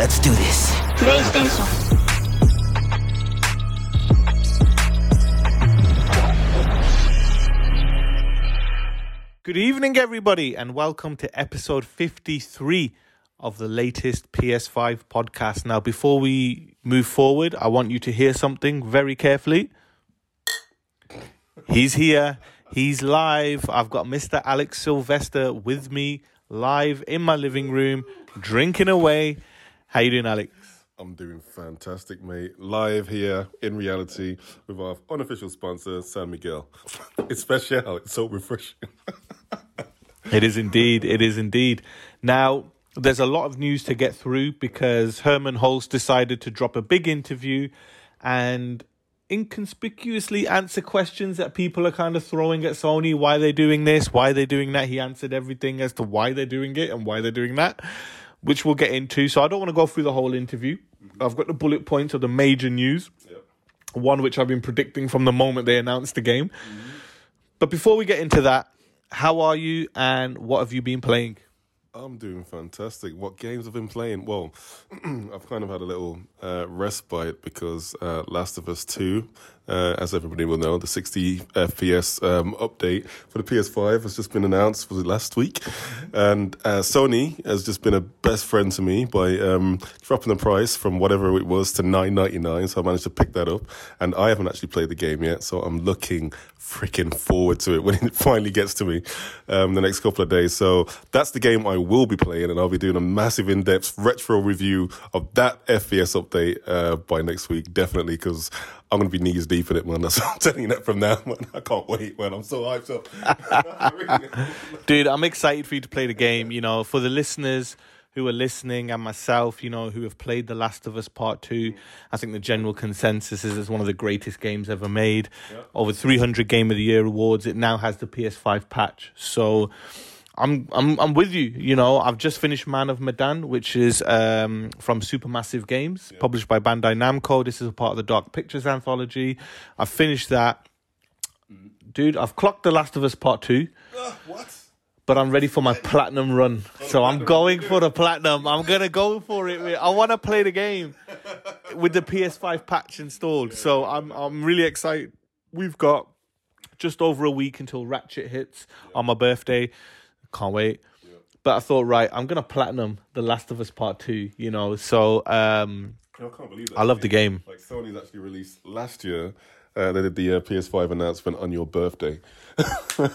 Let's do this. Good evening, everybody, and welcome to episode 53 of the latest PS5 podcast. Now, before we move forward, I want you to hear something very carefully. He's here, he's live. I've got Mr. Alex Sylvester with me live in my living room, drinking away how you doing, Alex? I'm doing fantastic, mate. Live here in reality with our unofficial sponsor, San Miguel. It's special. It's so refreshing. It is indeed. It is indeed. Now, there's a lot of news to get through because Hermen Hulst decided to drop a big interview and inconspicuously answer questions that people are kind of throwing at Sony. Why they're doing this? Why they're doing that? He answered everything as to why they're doing it and why they're doing that, which we'll get into. So I don't want to go through the whole interview. Mm-hmm. I've got the bullet points of the major news. One which I've been predicting from the moment they announced the game. Mm-hmm. But before we get into that, how are you and what have you been playing? I'm doing fantastic. What games have I been playing? Well, I've kind of had a little uh, respite because uh, Last of Us 2, uh, as everybody will know, the 60 FPS um, update for the PS5 has just been announced. Was it last week? And uh, Sony has just been a best friend to me by um, dropping the price from whatever it was to 9.99. So I managed to pick that up, and I haven't actually played the game yet. So I'm looking freaking forward to it when it finally gets to me um, the next couple of days. So that's the game I will be playing, and I'll be doing a massive in-depth retro review of that FPS update uh, by next week, definitely, because I'm gonna be knees deep in it, man. That's I'm telling you that from now, man. I can't wait, man. I'm so hyped up. Dude, I'm excited for you to play the game. You know, for the listeners who are listening and myself, you know, who have played The Last of Us Part 2, I think the general consensus is it's one of the greatest games ever made. Over 300 Game of the Year awards. It now has the PS5 patch. So I'm I'm I'm with you. You know, I've just finished Man of Medan, which is um, from Supermassive Games, published by Bandai Namco. This is a part of the Dark Pictures anthology. I've finished that. Dude, I've clocked The Last of Us Part 2 what? but I'm ready for my platinum run. So I'm going for the platinum. I'm gonna go for it. Mate. I want to play the game with the PS5 patch installed. So I'm I'm really excited. We've got just over a week until Ratchet hits on my birthday. Can't wait. But I thought, right, I'm gonna platinum The Last of Us Part Two. You know, so um, I can't believe that. I love the game. Like Sony's actually released last year. Uh, they did the uh, PS5 announcement on your birthday.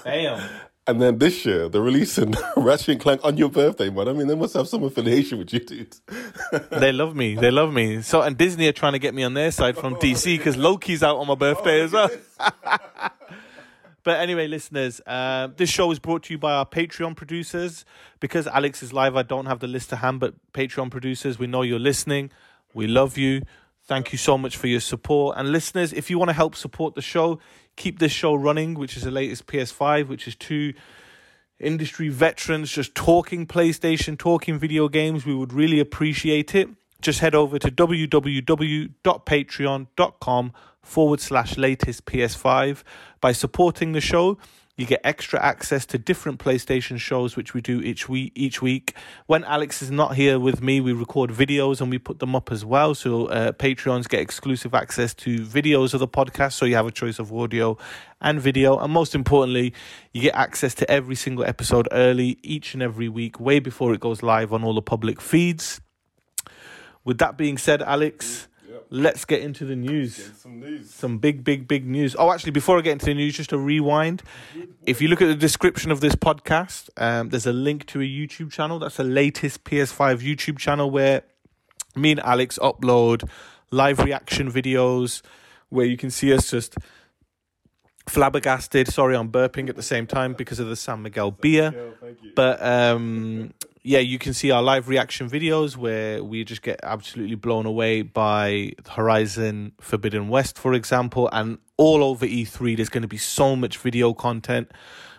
damn. And then this year, they're releasing Ratchet and Clank on your birthday, man. I mean, they must have some affiliation with you, dude. They love me. They love me. So and Disney are trying to get me on their side from DC because Loki's out on my birthday as well. But anyway, listeners, uh, this show is brought to you by our Patreon producers. Because Alex is live, I don't have the list to hand, but Patreon producers, we know you're listening. We love you. Thank you so much for your support. And listeners, if you want to help support the show, keep this show running, which is the latest PS5, which is two industry veterans just talking PlayStation, talking video games, we would really appreciate it. Just head over to www.patreon.com forward slash latest PS5. By supporting the show, you get extra access to different PlayStation shows, which we do each week. Each week, when Alex is not here with me, we record videos and we put them up as well. So uh, Patreons get exclusive access to videos of the podcast. So you have a choice of audio and video, and most importantly, you get access to every single episode early each and every week, way before it goes live on all the public feeds. With that being said, Alex, let's get into the news Some news. some big, big, big news. Oh, actually, before I get into the news, just a rewind. If you look at the description of this podcast, um, there's a link to a YouTube channel. That's the latest PS5 YouTube channel where me and Alex upload live reaction videos where you can see us just flabbergasted. Sorry, I'm burping at the same time because of the San Miguel beer. But um, yeah, you can see our live reaction videos where we just get absolutely blown away by Horizon Forbidden West, for example, and all over E3. There's going to be so much video content.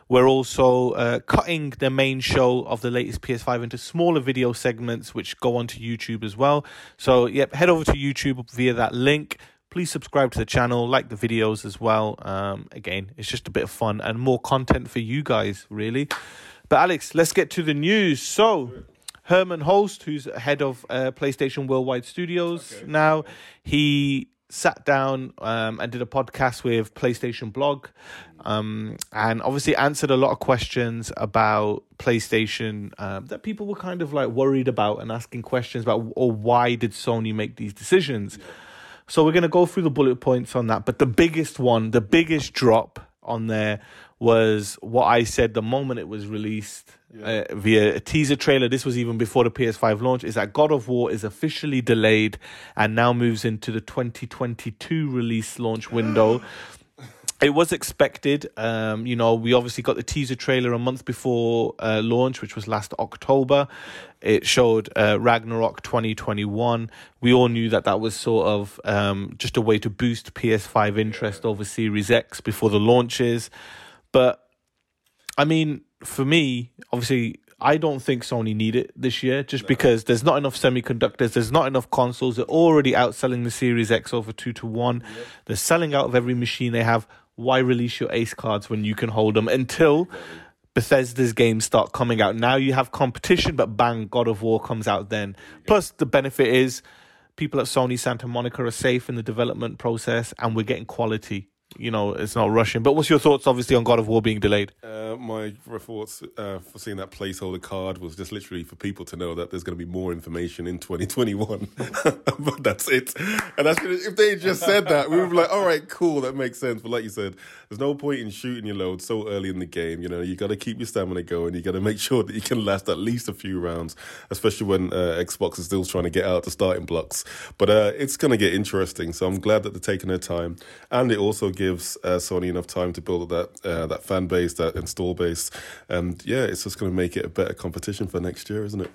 We're also uh, cutting the main show of the latest PS5 into smaller video segments, which go onto YouTube as well. So, yep, head over to YouTube via that link. Please subscribe to the channel, like the videos as well. Um, again, it's just a bit of fun and more content for you guys, really. But Alex, let's get to the news. So, Hermen Hulst, who's head of uh, PlayStation Worldwide Studios okay. now, he sat down um, and did a podcast with PlayStation Blog, um, and obviously answered a lot of questions about PlayStation uh, that people were kind of like worried about and asking questions about, or why did Sony make these decisions? Yeah. So we're going to go through the bullet points on that, but the biggest one, the biggest drop on there was what I said the moment it was released yeah. uh, via a teaser trailer. This was even before the PS5 launch. Is that God of War is officially delayed and now moves into the 2022 release launch window. it was expected. Um, you know, we obviously got the teaser trailer a month before uh, launch, which was last October. It showed uh, Ragnarok 2021. We all knew that that was sort of um, just a way to boost PS5 interest over Series X before the launches. But I mean, for me, obviously, I don't think Sony need it this year just no. because there's not enough semiconductors, there's not enough consoles. They're already outselling the Series X over two to one. Yep. They're selling out of every machine they have. Why release your ace cards when you can hold them until Bethesda's games start coming out? Now you have competition, but bang, God of War comes out then. Plus, the benefit is people at Sony Santa Monica are safe in the development process and we're getting quality you know it's not rushing. But what's your thoughts, obviously, on God of War being delayed? Uh, my thoughts uh, for seeing that placeholder card was just literally for people to know that there's going to be more information in 2021. but that's it. And that's if they just said that, we would be like, all right, cool, that makes sense. But like you said, there's no point in shooting your load so early in the game. You know, you got to keep your stamina going. You got to make sure that you can last at least a few rounds, especially when uh, Xbox is still trying to get out the starting blocks. But uh, it's going to get interesting. So I'm glad that they're taking their time, and it also gives uh, Sony enough time to build that uh, that fan base, that install base, and yeah, it's just going to make it a better competition for next year, isn't it?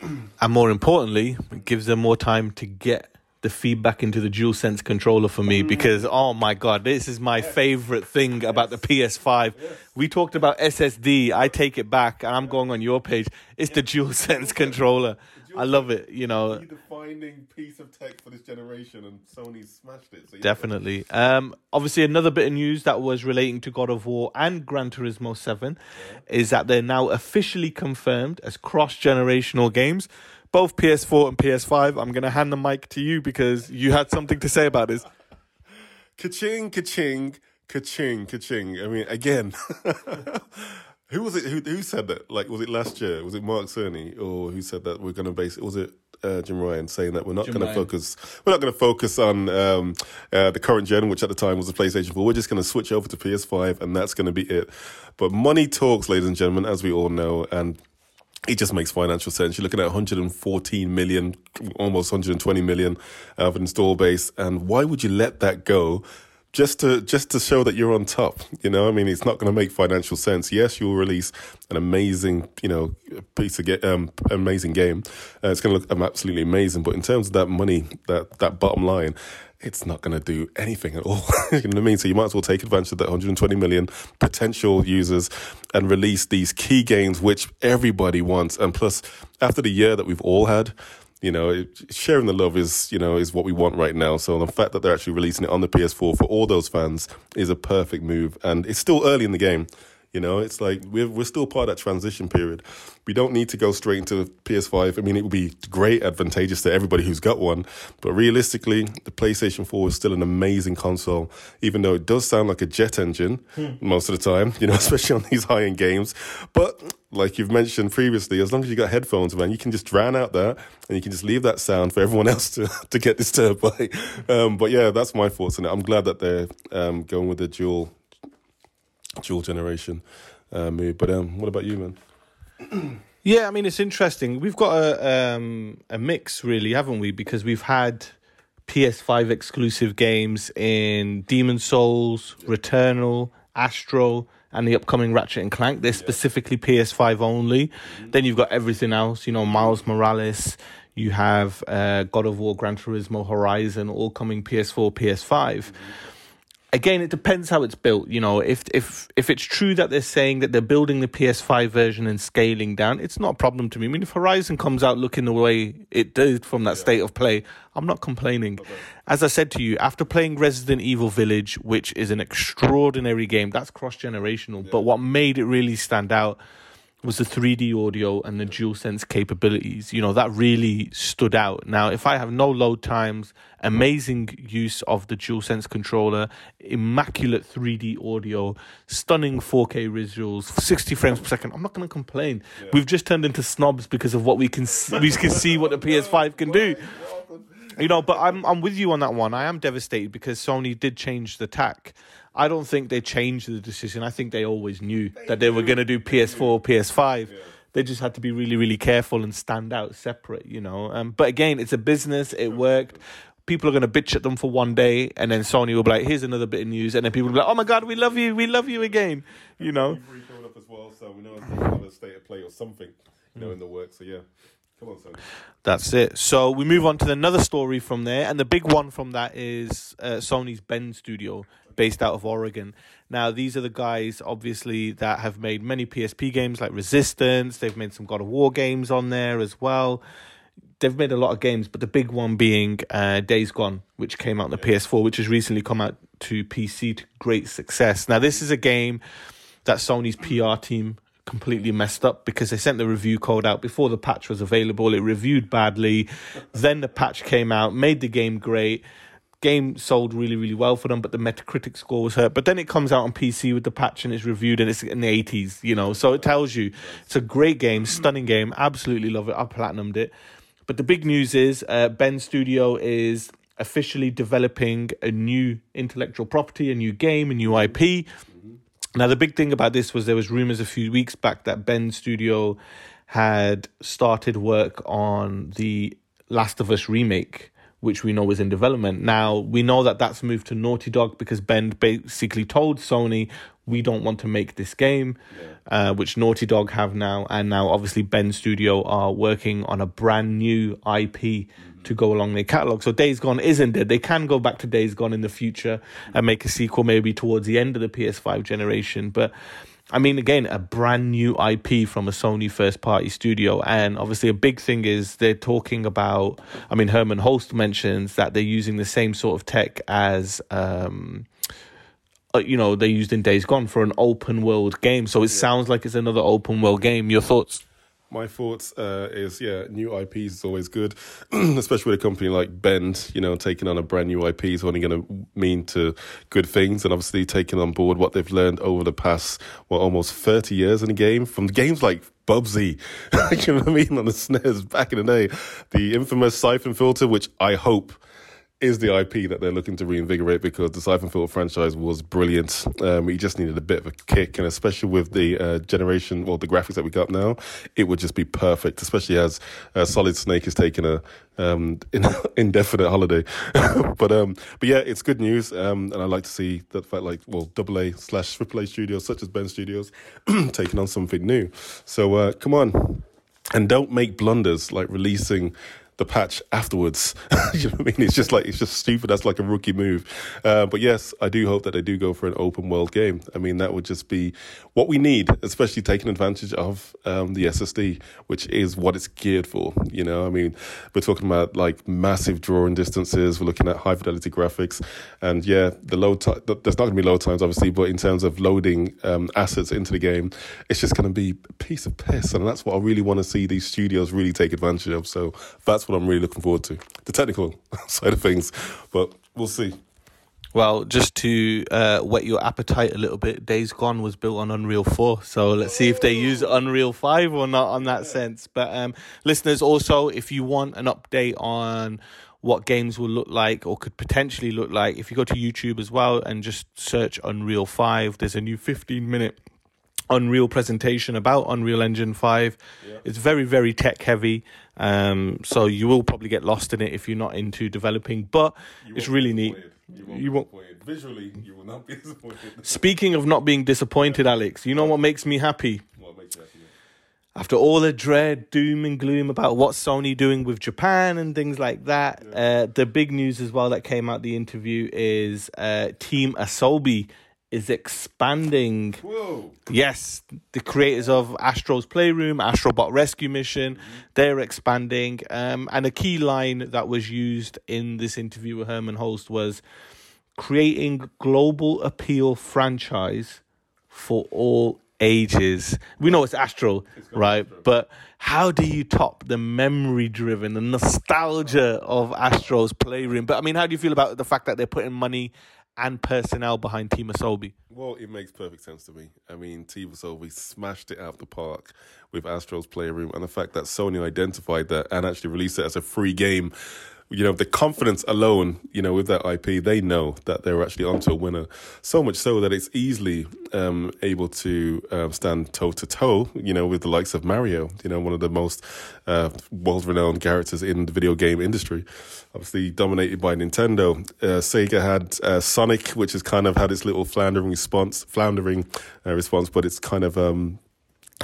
and more importantly, it gives them more time to get the feedback into the DualSense controller for me mm. because oh my god, this is my favorite thing about the PS5. We talked about SSD. I take it back, and I'm going on your page. It's the DualSense controller. I love it. You know, the defining piece of tech for this generation, and Sony smashed it. So definitely. Um, obviously, another bit of news that was relating to God of War and Gran Turismo Seven yeah. is that they're now officially confirmed as cross-generational games both PS4 and PS5. I'm going to hand the mic to you because you had something to say about this. Ka-ching, ka-ching, ka-ching, ka-ching. I mean, again, who was it? Who who said that? Like, was it last year? Was it Mark Cerny or who said that we're going to base? Was it uh, Jim Ryan saying that we're not going to focus? We're not going to focus on um, uh, the current gen, which at the time was the PlayStation 4. We're just going to switch over to PS5, and that's going to be it. But money talks, ladies and gentlemen, as we all know, and it just makes financial sense. You're looking at 114 million, almost 120 million of an install base, and why would you let that go? Just to just to show that you're on top, you know. I mean, it's not going to make financial sense. Yes, you'll release an amazing, you know, piece of get, um, amazing game. Uh, it's going to look absolutely amazing. But in terms of that money, that that bottom line, it's not going to do anything at all. you know what I mean? So you might as well take advantage of that 120 million potential users and release these key games which everybody wants. And plus, after the year that we've all had, you know, sharing the love is, you know, is what we want right now. So the fact that they're actually releasing it on the PS4 for all those fans is a perfect move. And it's still early in the game. You know, it's like we're we're still part of that transition period. We don't need to go straight into the PS5. I mean, it would be great, advantageous to everybody who's got one. But realistically, the PlayStation 4 is still an amazing console, even though it does sound like a jet engine hmm. most of the time. You know, especially on these high end games. But like you've mentioned previously, as long as you got headphones, man, you can just drown out that and you can just leave that sound for everyone else to, to get disturbed by. Um, but yeah, that's my thoughts on it. I'm glad that they're um, going with the dual dual generation uh, move. But um, what about you, man? yeah, I mean it's interesting. We've got a um, a mix, really, haven't we? Because we've had PS5 exclusive games in Demon's Souls, Returnal, Astro, and the upcoming Ratchet and Clank. They're specifically PS5 only. Mm-hmm. Then you've got everything else. You know, Miles Morales. You have uh, God of War, Gran Turismo, Horizon, all coming PS4, PS5. Mm-hmm again, it depends how it's built. You know, if if if it's true that they're saying that they're building the PS5 version and scaling down, it's not a problem to me. I mean, if Horizon comes out looking the way it did from that yeah. state of play, I'm not complaining. Okay. As I said to you, after playing Resident Evil Village, which is an extraordinary game, that's cross generational. Yeah. But what made it really stand out was the 3D audio and the DualSense capabilities. You know, that really stood out. Now, if I have no load times, amazing use of the DualSense controller, immaculate 3D audio, stunning 4K visuals, 60 frames per second, I'm not going to complain. Yeah. We've just turned into snobs because of what we can we can see what the PS5 can do. You know, but I'm I'm with you on that one. I am devastated because Sony did change the tack. I don't think they changed the decision. I think they always knew that they were going to do PS4, PS5. They just had to be really, really careful and stand out separate, you know. Um, but again, it's a business. It worked. People are going to bitch at them for one day, and then Sony will be like, "Here's another bit of news," and then people will be like, "Oh my god, we love you, we love you again," you know. up as well, so we know it's another state of play or something, you know, in the works. So yeah. Come on, Sony. That's it. So we move on to another story from there, and the big one from that is uh, Sony's Bend Studio based out of Oregon. Now, these are the guys, obviously, that have made many PSP games like Resistance. They've made some God of War games on there as well. They've made a lot of games, but the big one being uh, Days Gone, which came out on the PS4, which has recently come out to PC to great success. Now, this is a game that Sony's PR team completely messed up because they sent the review code out before the patch was available. It reviewed badly. Then the patch came out, made the game great game sold really, really well for them, but the Metacritic score was hurt. But then it comes out on PC with the patch and it's reviewed and it's in the 80s, you know. So it tells you it's a great game, stunning game. Absolutely love it. I platinumed it. But the big news is uh, Bend Studio is officially developing a new intellectual property, a new game, a new IP. Now, the big thing about this was there was rumors a few weeks back that Bend Studio had started work on the Last of Us remake which we know is in development. Now, we know that that's moved to Naughty Dog because Bend basically told Sony, we don't want to make this game, yeah. uh, which Naughty Dog have now. And now, obviously, Bend Studio are working on a brand new IP mm-hmm. To go along their catalog. So, Days Gone isn't dead. They can go back to Days Gone in the future and make a sequel maybe towards the end of the PS5 generation. But I mean, again, a brand new IP from a Sony first party studio. And obviously, a big thing is they're talking about. I mean, Hermen Hulst mentions that they're using the same sort of tech as. Um, uh, you know, they used in Days Gone for an open world game. So it yeah. sounds like it's another open world game. Your thoughts? My thoughts uh, is yeah, new IPs is always good, especially with a company like Bend. You know, taking on a brand new IP is only going to mean to good things, and obviously taking on board what they've learned over the past well almost thirty years in the game from games like Bubsy, you know what I mean, on the SNES back in the day, the infamous Siphon Filter, which I hope is the IP that they're looking to reinvigorate because the Siphon Filter franchise was brilliant. Um, we just needed a bit of a kick, and especially with the uh, generation, well, the graphics that we got now, it would just be perfect. Especially as uh, Solid Snake is taking a um, indefinite holiday. but um, but yeah, it's good news, um, and I like to see that fact, like well, double A slash triple A studios such as Bend Studios taking on something new. So uh, come on. And don't make blunders like releasing the patch afterwards. you know what I mean? It's just like it's just stupid. That's like a rookie move. Uh, but yes, I do hope that they do go for an open world game. I mean, that would just be what we need, especially taking advantage of um, the SSD, which is what it's geared for. You know, I mean, we're talking about like massive drawing distances. We're looking at high fidelity graphics, and yeah, the load time. There's not going to be load times, obviously, but in terms of loading um, assets into the game, it's just going to be a piece of piss, and that's what I really want to see these studios really take advantage of. So that's what I'm really looking forward to. The technical side of things, but we'll see. Well, just to uh, whet your appetite a little bit, Days Gone was built on Unreal 4. So let's see if they use Unreal 5 or not on that sense. But um, listeners, also, if you want an update on what games will look like or could potentially look like, if you go to YouTube as well and just search Unreal 5, there's a new 15 minute Unreal presentation about Unreal Engine 5. Yeah. It's very, very tech heavy. Um, so you will probably get lost in it if you're not into developing, but it's really neat. You won't, you won't visually. You will not be disappointed. Speaking of not being disappointed, Alex, you know what makes me happy? What makes you happy? After all the dread, doom, and gloom about what Sony doing with Japan and things like that, yeah. uh, the big news as well that came out the interview is uh, Team Asobi is expanding. Whoa. Yes, the creators of Astro's Playroom, Astrobot Rescue Mission, mm-hmm. they're expanding. Um, and a key line that was used in this interview with Hermen Hulst was creating global appeal franchise for all ages. We know it's Astro, right? But how do you top the memory driven, the nostalgia of Astro's Playroom? But I mean, how do you feel about the fact that they're putting money and personnel behind Team Asobi? Well, it makes perfect sense to me. I mean, Team Asobi smashed it out of the park with Astro's Playroom, and the fact that Sony identified that and actually released it as a free game you know, the confidence alone, you know, with that IP, they know that they're actually onto a winner. So much so that it's easily um, able to um, stand toe to toe, you know, with the likes of Mario, you know, one of the most uh, world renowned characters in the video game industry. Obviously dominated by Nintendo. Uh, Sega had uh, Sonic, which has kind of had its little floundering response, floundering uh, response, but it's kind of um,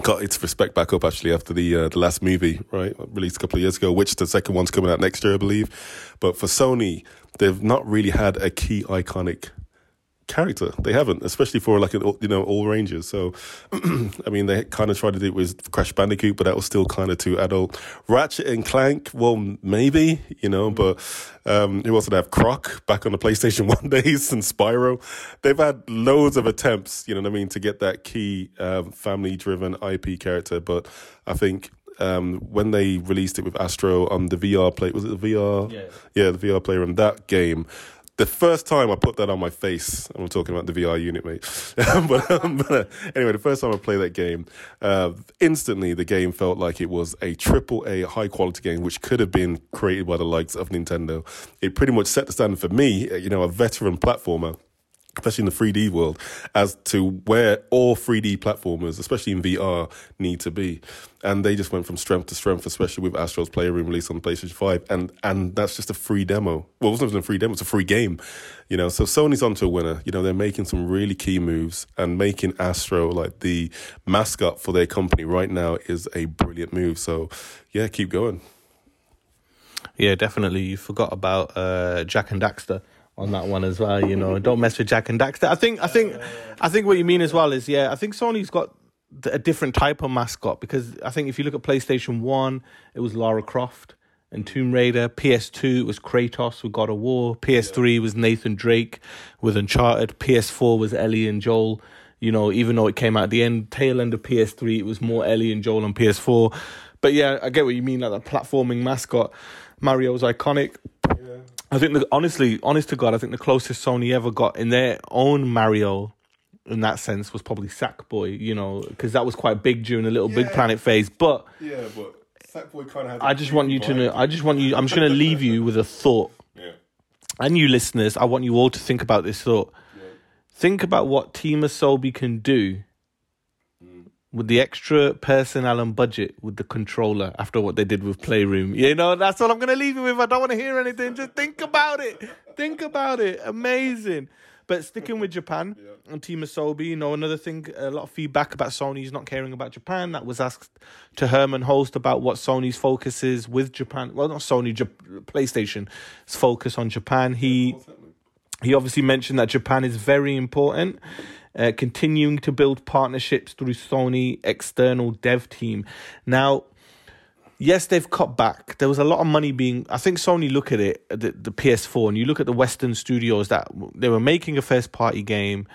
got its respect back up actually after the uh, the last movie, right, released a couple of years ago. Which the second one's coming out next year, I believe. But for Sony, they've not really had a key iconic character. They haven't, especially for like an you know all ranges. So, I mean, they kind of tried to do it with Crash Bandicoot, but that was still kind of too adult. Ratchet and Clank, well, maybe you know, but um, who else did have? Croc back on the PlayStation One days and Spyro. They've had loads of attempts, you know what I mean, to get that key um, family-driven IP character, but I think um, when they released it with Astro on the VR play, was it the VR? Yeah. Yeah, the VR player in that game the first time I put that on my face, I'm talking about the VR unit, mate. but, um, but uh, anyway, the first time I played that game, uh, instantly the game felt like it was a triple A high quality game, which could have been created by the likes of Nintendo. It pretty much set the standard for me, you know, a veteran platformer especially in the 3D world, as to where all 3D platformers, especially in VR, need to be. And they just went from strength to strength, especially with Astro's Playroom release on PlayStation 5. And and that's just a free demo. Well, it wasn't even a free demo, it's a free game. You know, so Sony's onto a winner. You know, they're making some really key moves and making Astro like the mascot for their company right now is a brilliant move. So yeah, keep going. Yeah, definitely. You forgot about uh, Jak and Daxter on that one as well. You know, don't mess with Jak and Daxter. I think, I think, I think what you mean as well is, yeah, I think Sony's got a different type of mascot because I think if you look at PlayStation One, it was Lara Croft and Tomb Raider. PS2 was Kratos with God of War. PS3 was Nathan Drake with Uncharted. PS4 was Ellie and Joel. You know, even though it came out at the end, tail end of PS3, it was more Ellie and Joel on PS4. But yeah, I get what you mean, like the platforming mascot. Mario's iconic. Yeah. I think, the, honestly, honest to God, I think the closest Sony ever got in their own Mario, in that sense, was probably Sackboy. You know, because that was quite big during the Little yeah. Big Planet phase. But yeah, but Sackboy kind of. I just want you to know. I just want you. I'm just going to leave you with a thought. Yeah. And you listeners, I want you all to think about this thought. Yeah. Think about what Team Asobi can do with the extra personnel and budget with the controller after what they did with Playroom. You know, that's all I'm going to leave you with. I don't want to hear anything. Just think about it. Think about it. Amazing. But sticking with Japan yeah. and Team Asobi, you know, another thing, a lot of feedback about Sony's not caring about Japan. That was asked to Hermen Hulst about what Sony's focus is with Japan. Well, not Sony, J- PlayStation's focus on Japan. He he obviously mentioned that Japan is very important uh, continuing to build partnerships through Sony external dev team. Now, yes, they've cut back. There was a lot of money being. I think Sony look at it, the, the PS4, and you look at the Western studios that they were making a first party game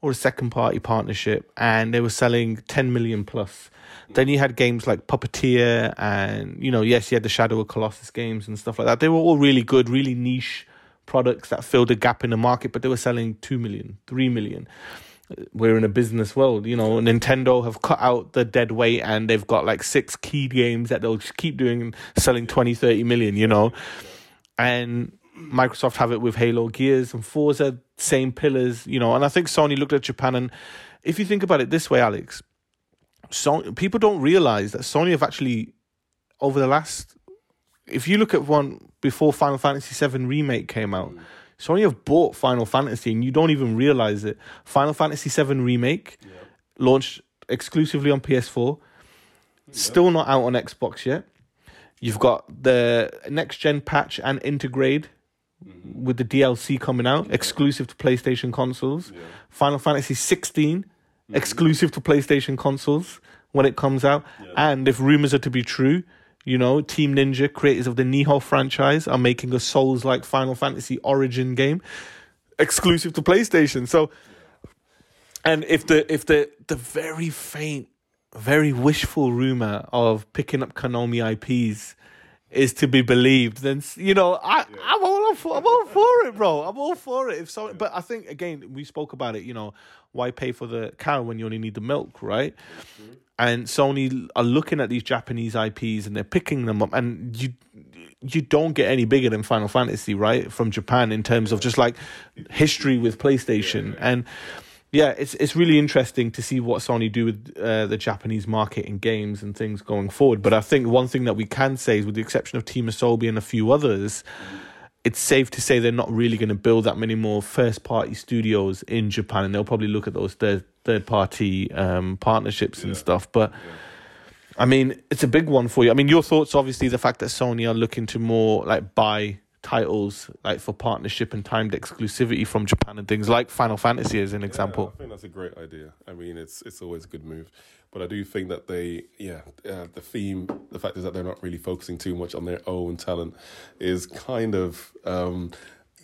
or a second party partnership, and they were selling 10 million plus. Then you had games like Puppeteer, and you know, yes, you had the Shadow of Colossus games and stuff like that. They were all really good, really niche products that filled a gap in the market, but they were selling 2 million, 3 million we're in a business world. You know, Nintendo have cut out the dead weight and they've got like six key games that they'll just keep doing, selling 20, 30 million, you know. And Microsoft have it with Halo, Gears, and Forza, same pillars, you know. And I think Sony looked at Japan and if you think about it this way, Alex, so people don't realize that Sony have actually over the last if you look at one before Final Fantasy VII remake came out, mm. Sony have bought Final Fantasy and you don't even realize it. Final Fantasy VII Remake yeah. launched exclusively on PS4, yeah. still not out on Xbox yet. You've got the next gen patch and Intergrade mm-hmm. with the DLC coming out, yeah. exclusive to PlayStation consoles. Final Fantasy 16, mm-hmm. exclusive to PlayStation consoles when it comes out. And if rumors are to be true, you know, Team Ninja, creators of the Nioh franchise, are making a Souls like Final Fantasy Origin game exclusive to PlayStation. So And if the if the the very faint, very wishful rumor of picking up Konami IPs is to be believed, then you know I I'm all for I'm all for it, bro. I'm all for it. If so, but I think again we spoke about it. You know, why pay for the cow when you only need the milk, right? Mm-hmm. And Sony are looking at these Japanese IPs and they're picking them up, and you you don't get any bigger than Final Fantasy, right? From Japan in terms of just like history with PlayStation and yeah, it's it's really interesting to see what Sony do with uh, the Japanese market and games and things going forward. But I think one thing that we can say is, with the exception of Team Asobi and a few others, it's safe to say they're not really going to build that many more first party studios in Japan, and they'll probably look at those third third party um, partnerships and stuff. But I mean, it's a big one for you. I mean, your thoughts, obviously, the fact that Sony are looking to more like buy titles like for partnership and timed exclusivity from Japan and things like Final Fantasy as an example. Yeah, I think that's a great idea. I mean, it's it's always a good move, but I do think that they, yeah, uh, the theme, the fact is that they're not really focusing too much on their own talent, is kind of. Um,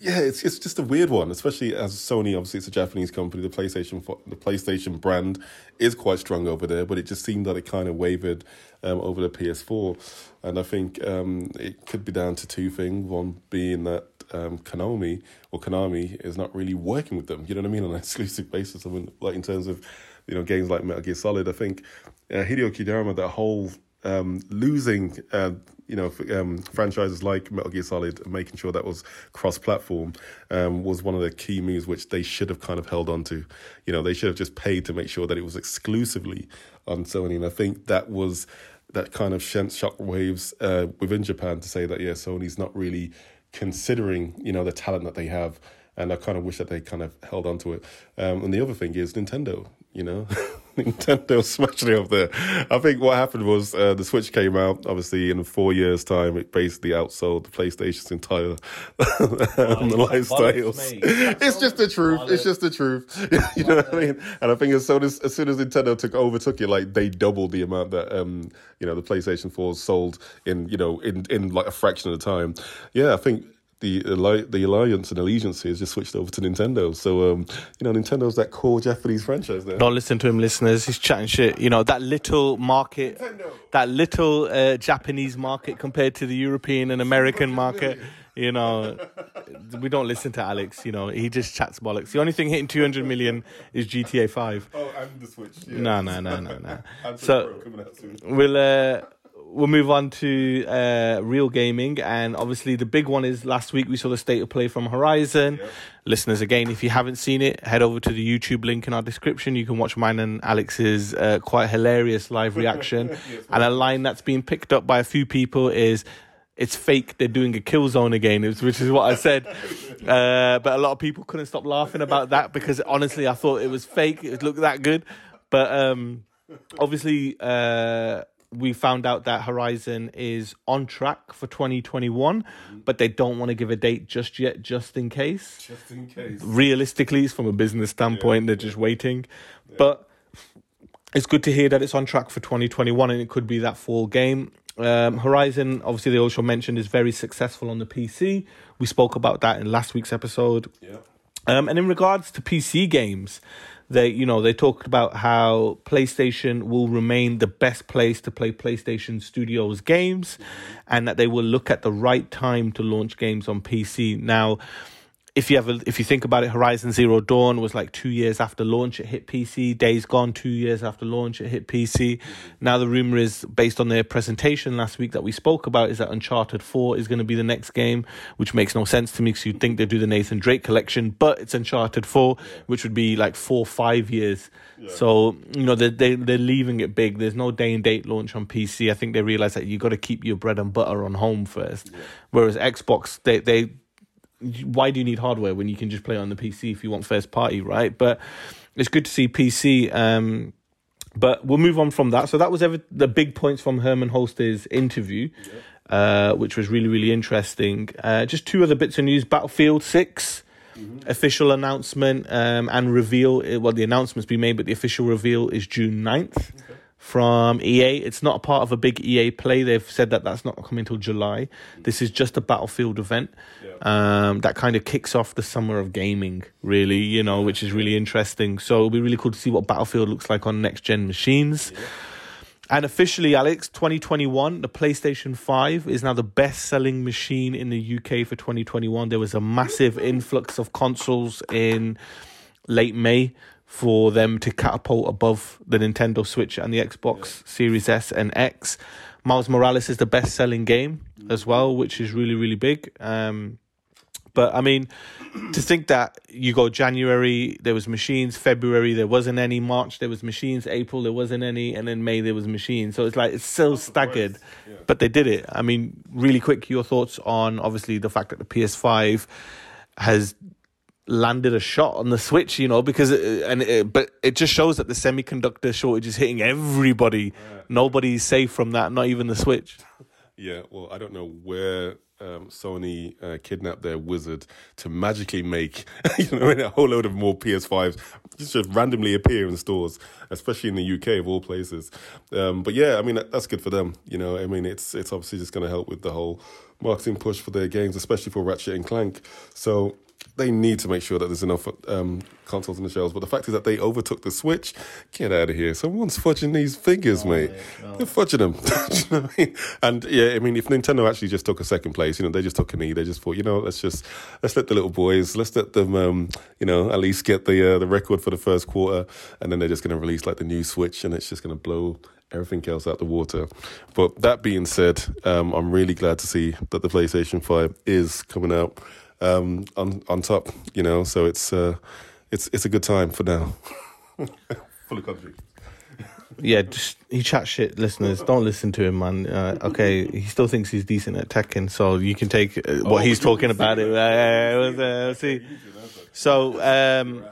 yeah, it's it's just a weird one, especially as Sony. Obviously, it's a Japanese company. The PlayStation the PlayStation brand is quite strong over there, but it just seemed that it kind of wavered um, over the PS4, and I think um, it could be down to two things. One being that um, Konami or Konami is not really working with them. You know what I mean on an exclusive basis. I mean, like in terms of you know games like Metal Gear Solid. I think uh, Hideo Kojima, that whole um, losing, uh, you know, um, franchises like Metal Gear Solid, making sure that was cross-platform, um, was one of the key moves which they should have kind of held on to. You know, they should have just paid to make sure that it was exclusively on Sony, and I think that was that kind of sent shockwaves uh, within Japan to say that yeah, Sony's not really considering you know the talent that they have. And I kind of wish that they kind of held on to it. Um, and the other thing is Nintendo, you know, Nintendo smashing it up there. I think what happened was uh, the Switch came out. Obviously, in four years' time, it basically outsold the PlayStation's entire um, lifestyles. It's just the truth. It's just the truth. you know what I mean? And I think as soon as as soon as Nintendo took overtook it, like they doubled the amount that um you know the PlayStation Four sold in you know in in like a fraction of the time. Yeah, I think the the alliance and allegiance has just switched over to Nintendo. So um, you know, Nintendo's that core Japanese franchise there. Don't listen to him, listeners. He's chatting shit. You know that little market, that little uh, Japanese market compared to the European and American market. You know, we don't listen to Alex. You know, he just chats bollocks. The only thing hitting 200 million is GTA 5. Oh, and the Switch. Yeah. No, no, no, no, no. And So- Pro coming out soon. We'll uh, we'll move on to uh, real gaming, and obviously the big one is last week we saw the state of play from Horizon. Listeners, again, if you haven't seen it, head over to the YouTube link in our description. You can watch mine and Alex's uh, quite hilarious live reaction. and a line that's been picked up by a few people is. It's fake. They're doing a kill zone again, which is what I said. Uh, but a lot of people couldn't stop laughing about that because honestly, I thought it was fake. It looked that good, but um, obviously uh, we found out that Horizon is on track for 2021, but they don't want to give a date just yet, just in case. Just in case. Realistically, from a business standpoint, they're just waiting. But it's good to hear that it's on track for 2021 and it could be that fall game. Um, Horizon, obviously, they also mentioned is very successful on the PC. We spoke about that in last week's episode. Yeah. Um, and in regards to PC games, they you know they talked about how PlayStation will remain the best place to play PlayStation Studios games, and that they will look at the right time to launch games on PC. Now, if you have if you think about it, Horizon Zero Dawn was like two years after launch, it hit PC. Days Gone, two years after launch, it hit PC. Now the rumor is based on their presentation last week that we spoke about is that Uncharted Four is going to be the next game, which makes no sense to me because you'd think they'd do the Nathan Drake collection, but it's Uncharted Four, which would be like four five years. So you know they they they're leaving it big. There's no day and date launch on PC. I think they realize that you got to keep your bread and butter on home first, whereas Xbox they they why do you need hardware when you can just play on the PC if you want first party, right? But it's good to see PC. Um, but we'll move on from that. So that was ever the big points from Herman Holster's interview, uh, which was really really interesting. Uh, just two other bits of news: Battlefield 6 official announcement um, and reveal. Well, the announcement's been made, but the official reveal is June 9th. From EA. It's not a part of a big EA play. They've said that that's not coming until July. This is just a Battlefield event um, that kind of kicks off the summer of gaming, really, you know, which is really interesting. So it'll be really cool to see what Battlefield looks like on next gen machines. And officially, Alex, 2021, the PlayStation 5 is now the best selling machine in the UK for 2021. There was a massive influx of consoles in late May for them to catapult above the Nintendo Switch and the Xbox Series S and X. Miles Morales is the best selling game as well, which is really, really big. Um, but I mean, to think that you go January, there was machines. February, there wasn't any. March, there was machines. April, there wasn't any, and then May, there was machines. So it's like it's still staggered, Yeah. but they did it. I mean, really quick, your thoughts on obviously the fact that the PS5 has landed a shot on the Switch, you know, because it, and it, but it just shows that the semiconductor shortage is hitting everybody. Nobody's safe from that, not even the Switch. Yeah, well, I don't know where um, Sony uh, kidnapped their wizard to magically make you know a whole load of more PS5s just just randomly appear in stores, especially in the UK of all places. Um, but yeah, I mean that's good for them. You know, I mean it's it's obviously just going to help with the whole marketing push for their games, especially for Ratchet and Clank. So they need to make sure that there's enough um, consoles in the shelves. But the fact is that they overtook the Switch. Get out of here! Someone's fudging these figures, mate. They're fudging them. Do you know what I mean? And yeah, I mean, if Nintendo actually just took a second place, you know, they just took a knee. They just thought, you know, let's just let's let the little boys, let's let them, um, you know, at least get the uh, the record for the first quarter, and then they're just going to release like the new Switch, and it's just going to blow everything else out the water. But that being said, um, I'm really glad to see that the PlayStation Five is coming out um, on on top. You know, so it's uh, it's it's a good time for now. Full of country. Yeah, just he chat shit. Listeners, don't listen to him, man. Uh, okay, he still thinks he's decent at teching, so you can take uh, what he's talking about. It. Uh, see, so um,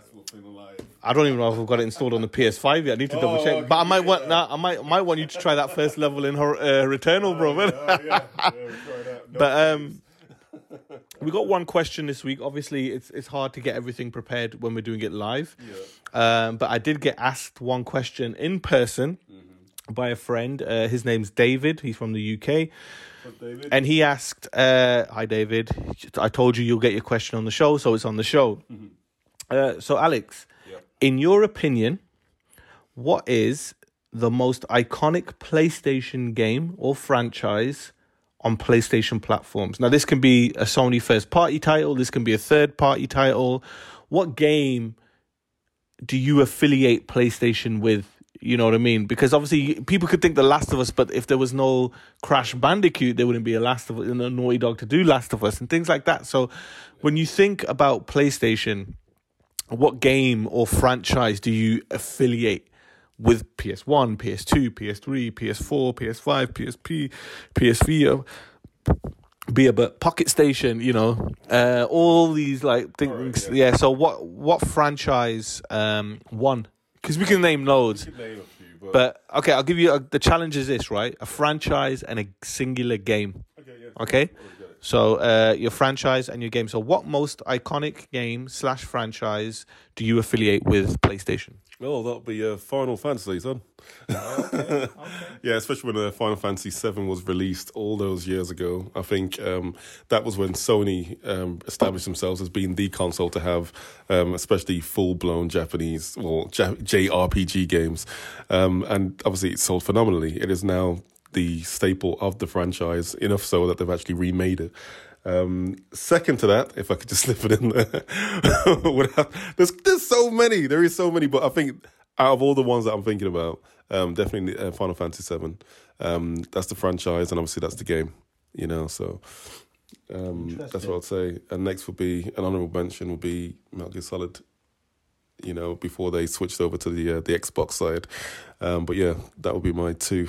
I don't even know if I've got it installed on the PS5 yet. I need to double check. But I might want nah, I might might want you to try that first level in her, uh, Returnal, bro. but um, we got one question this week. Obviously, it's it's hard to get everything prepared when we're doing it live. Um, but I did get asked one question in person by a friend. Uh, his name's David. He's from the UK. And he asked, uh, "Hi, David. I told you you'll get your question on the show, so it's on the show." Uh, so, Alex, in your opinion, what is the most iconic PlayStation game or franchise on PlayStation platforms? Now, this can be a Sony first party title. This can be a third party title. What game do you affiliate PlayStation with? You know what I mean? Because obviously people could think The Last of Us, but if there was no Crash Bandicoot, there wouldn't be a Last of Us a Naughty Dog to do Last of Us and things like that. So when you think about PlayStation, what game or franchise do you affiliate with PS1, PS2, PS3, PS4, PS5, PSP, PS Vita? be a but Pocket Station, you know, uh, all these like things. yeah. So what what franchise um won? Because we can name loads. But okay, I'll give you a, the challenge is this, right? A franchise and a singular game. Okay. So uh, your franchise and your game. So what most iconic game slash franchise do you affiliate with PlayStation? Oh, that'll be uh, Final Fantasy, son. yeah, especially when uh, Final Fantasy VII was released all those years ago. I think um, that was when Sony um, established themselves as being the console to have, um, especially full blown Japanese, well, J- JRPG games. Um, and obviously, it sold phenomenally. It is now the staple of the franchise, enough so that they've actually remade it. Um, second to that, if I could just slip it in there, there's there's so many, there is so many, but I think out of all the ones that I'm thinking about, um, definitely uh, Final Fantasy VII. Um, that's the franchise, and obviously that's the game. You know, so um, that's what I'd say. And next would be an honorable mention would be Metal Gear Solid. You know, before they switched over to the uh, the Xbox side. Um, but yeah, that would be my two.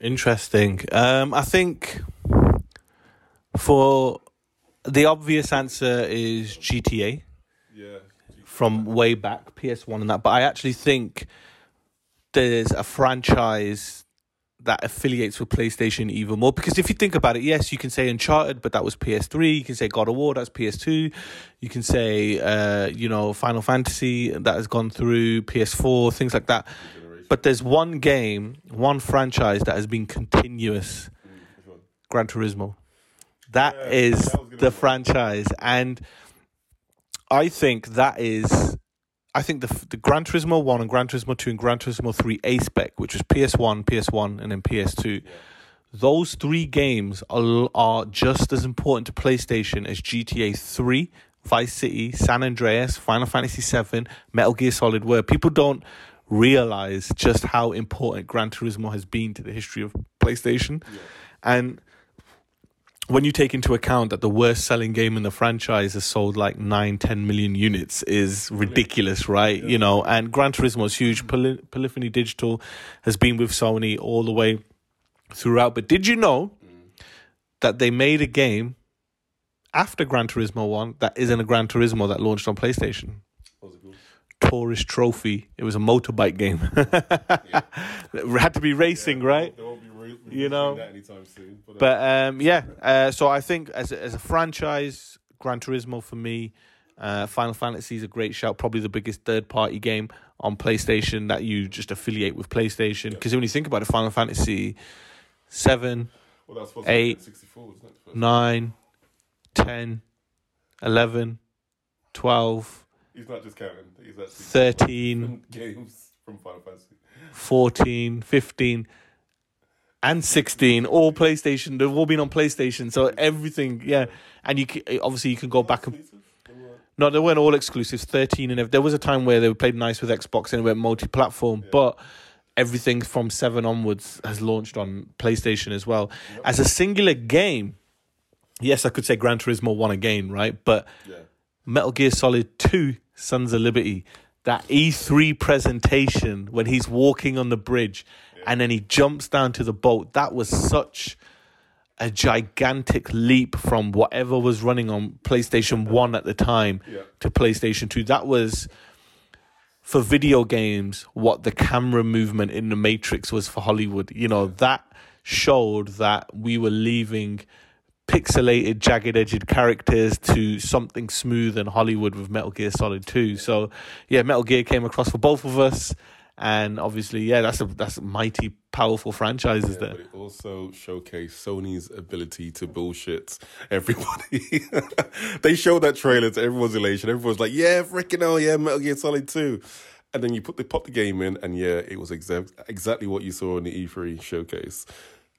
Interesting. Um, I think for the obvious answer is GTA Yeah. from way back, PS1 and that. But I actually think there's a franchise that affiliates with PlayStation even more. Because if you think about it, yes, you can say Uncharted, but that was PS3. You can say God of War, that's PS2. You can say, uh, you know, Final Fantasy, that has gone through PS4, things like that. But there's one game, one franchise that has been continuous. Gran Turismo. That Yeah, is that the franchise, and I think that is. I think the the Gran Turismo one and Gran Turismo two and Gran Turismo three A spec, which was PS one, PS one, and then PS two. Those three games are, are just as important to PlayStation as GTA three, Vice City, San Andreas, Final Fantasy seven, Metal Gear Solid were. People don't realize just how important Gran Turismo has been to the history of PlayStation, and when you take into account that the worst selling game in the franchise has sold like 9 10 million units is ridiculous. right? You know and gran turismo is huge. Mm-hmm. Poly- polyphony digital has been with sony all the way throughout. But did you know mm. that they made a game after gran turismo 1 that isn't a gran turismo that launched on playstation What was it called? tourist trophy it was a motorbike game it had to be racing right won't be re- You know. soon. But, uh, But um, yeah, uh, so I think as a, as a franchise, Gran Turismo for me, uh, Final Fantasy is a great shout. Probably the biggest third party game on PlayStation that you just affiliate with PlayStation. Because when you think about it, Final Fantasy seven, well, that's eight, to be 64, isn't it? First. 9, 10, 11, 12, He's not just counting. He's actually 13, games from Final Fantasy. 14, 15, and 16, all PlayStation. They've all been on PlayStation. So everything, yeah. And you can, obviously you can go back and Exclusive? They were- No, they weren't all exclusives. Thirteen and ev- there was a time where they were played nice with Xbox and it went multi-platform, but everything from seven onwards has launched on PlayStation as well. As a singular game, yes, I could say Gran Turismo one again, right? But Yeah. Metal Gear Solid Two: Sons of Liberty, that E3 presentation when he's walking on the bridge and then he jumps down to the boat, that was such a gigantic leap from whatever was running on PlayStation 1 at the time Yeah. to PlayStation 2. That was for video games what the camera movement in the Matrix was for Hollywood. You know, that showed that we were leaving pixelated, jagged edged characters to something smooth and Hollywood with Metal Gear Solid 2. So, yeah, Metal Gear came across for both of us. And obviously, yeah, that's a that's a mighty powerful franchises Yeah, there. but it also showcased Sony's ability to bullshit everybody. they showed that trailer to everyone's elation. Everyone's like, "Yeah, freaking hell, yeah, Metal Gear Solid 2. And then you put the pop the game in, and yeah, it was exact exactly what you saw in the E3 showcase.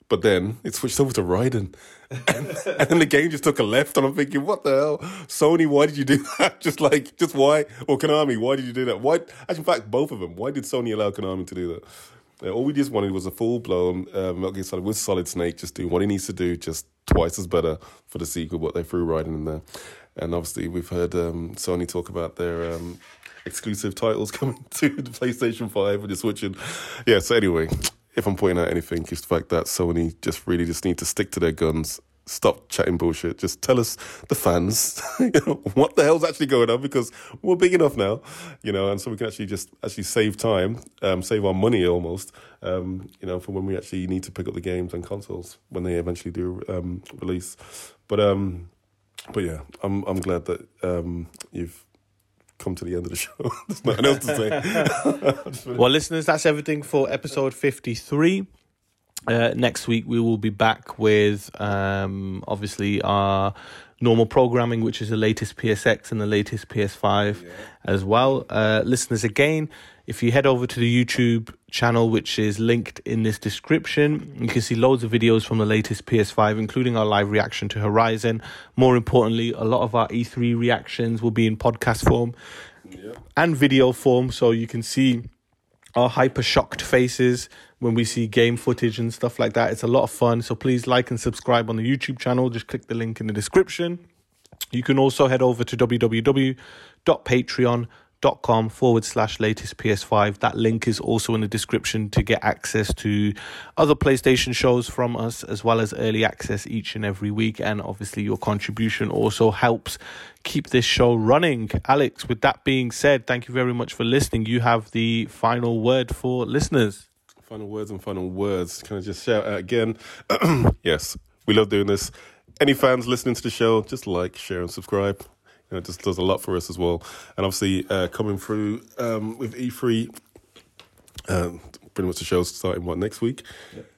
But then it switched over to Raiden, and, and then the game just took a left. And I'm thinking, what the hell, Sony? Why did you do that? Just like, just why? Or Konami? Why did you do that? Why? Actually, in fact, both of them. Why did Sony allow Konami to do that? Yeah, all we just wanted was a full blown uh, Metal Gear Solid with Solid Snake, just doing what he needs to do, just twice as better for the sequel. But they threw Raiden in there, and obviously we've heard um, Sony talk about their um, exclusive titles coming to the PlayStation Five and the Switch. And yeah, so anyway, if I'm pointing out anything, it's the fact that Sony just really just need to stick to their guns. Stop chatting bullshit. Just tell us, the fans, you know, what the hell's actually going on because we're big enough now, you know, and so we can actually just actually save time, um, save our money almost, um, you know, for when we actually need to pick up the games and consoles when they eventually do um, release. But um, but yeah, I'm I'm glad that um, you've come to the end of the show. There's nothing else to say. Well, listeners, that's everything for episode 53. Uh, next week, we will be back with um, obviously our normal programming, which is the latest PSX and the latest PS5 as well. Uh, listeners, again, if you head over to the YouTube channel, which is linked in this description, you can see loads of videos from the latest PS5, including our live reaction to Horizon. More importantly, a lot of our E3 reactions will be in podcast form and video form, so you can see our hyper shocked faces when we see game footage and stuff like that. It's a lot of fun. So please like and subscribe on the YouTube channel. Just click the link in the description. You can also head over to www.patreon.com forward slash latest PS5. That link is also in the description to get access to other PlayStation shows from us, as well as early access each and every week. And obviously, your contribution also helps keep this show running. Alex, with that being said, thank you very much for listening. You have the final word for listeners. Final words and final words. Can I just shout out again? yes, we love doing this. Any fans listening to the show, just like, share, and subscribe. You know, it just does a lot for us as well. And obviously, uh, coming through um, with E3, um, pretty much the show's starting what next week.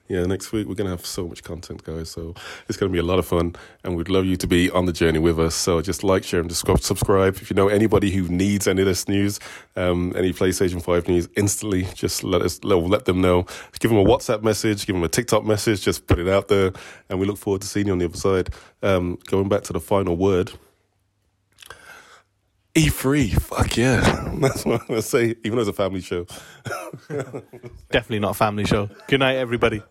Yeah, next week we're gonna have so much content, guys. So it's gonna be a lot of fun, and we'd love you to be on the journey with us. So just like, share, and subscribe. If you know anybody who needs any of this news, um, any PlayStation Five news, instantly just let us let, let them know. Give them a WhatsApp message, give them a TikTok message. Just put it out there, and we look forward to seeing you on the other side. Um, going back to the final word. E3, fuck yeah. That's what I'm to say, even though it's a family show. Definitely not a family show. Good night, everybody.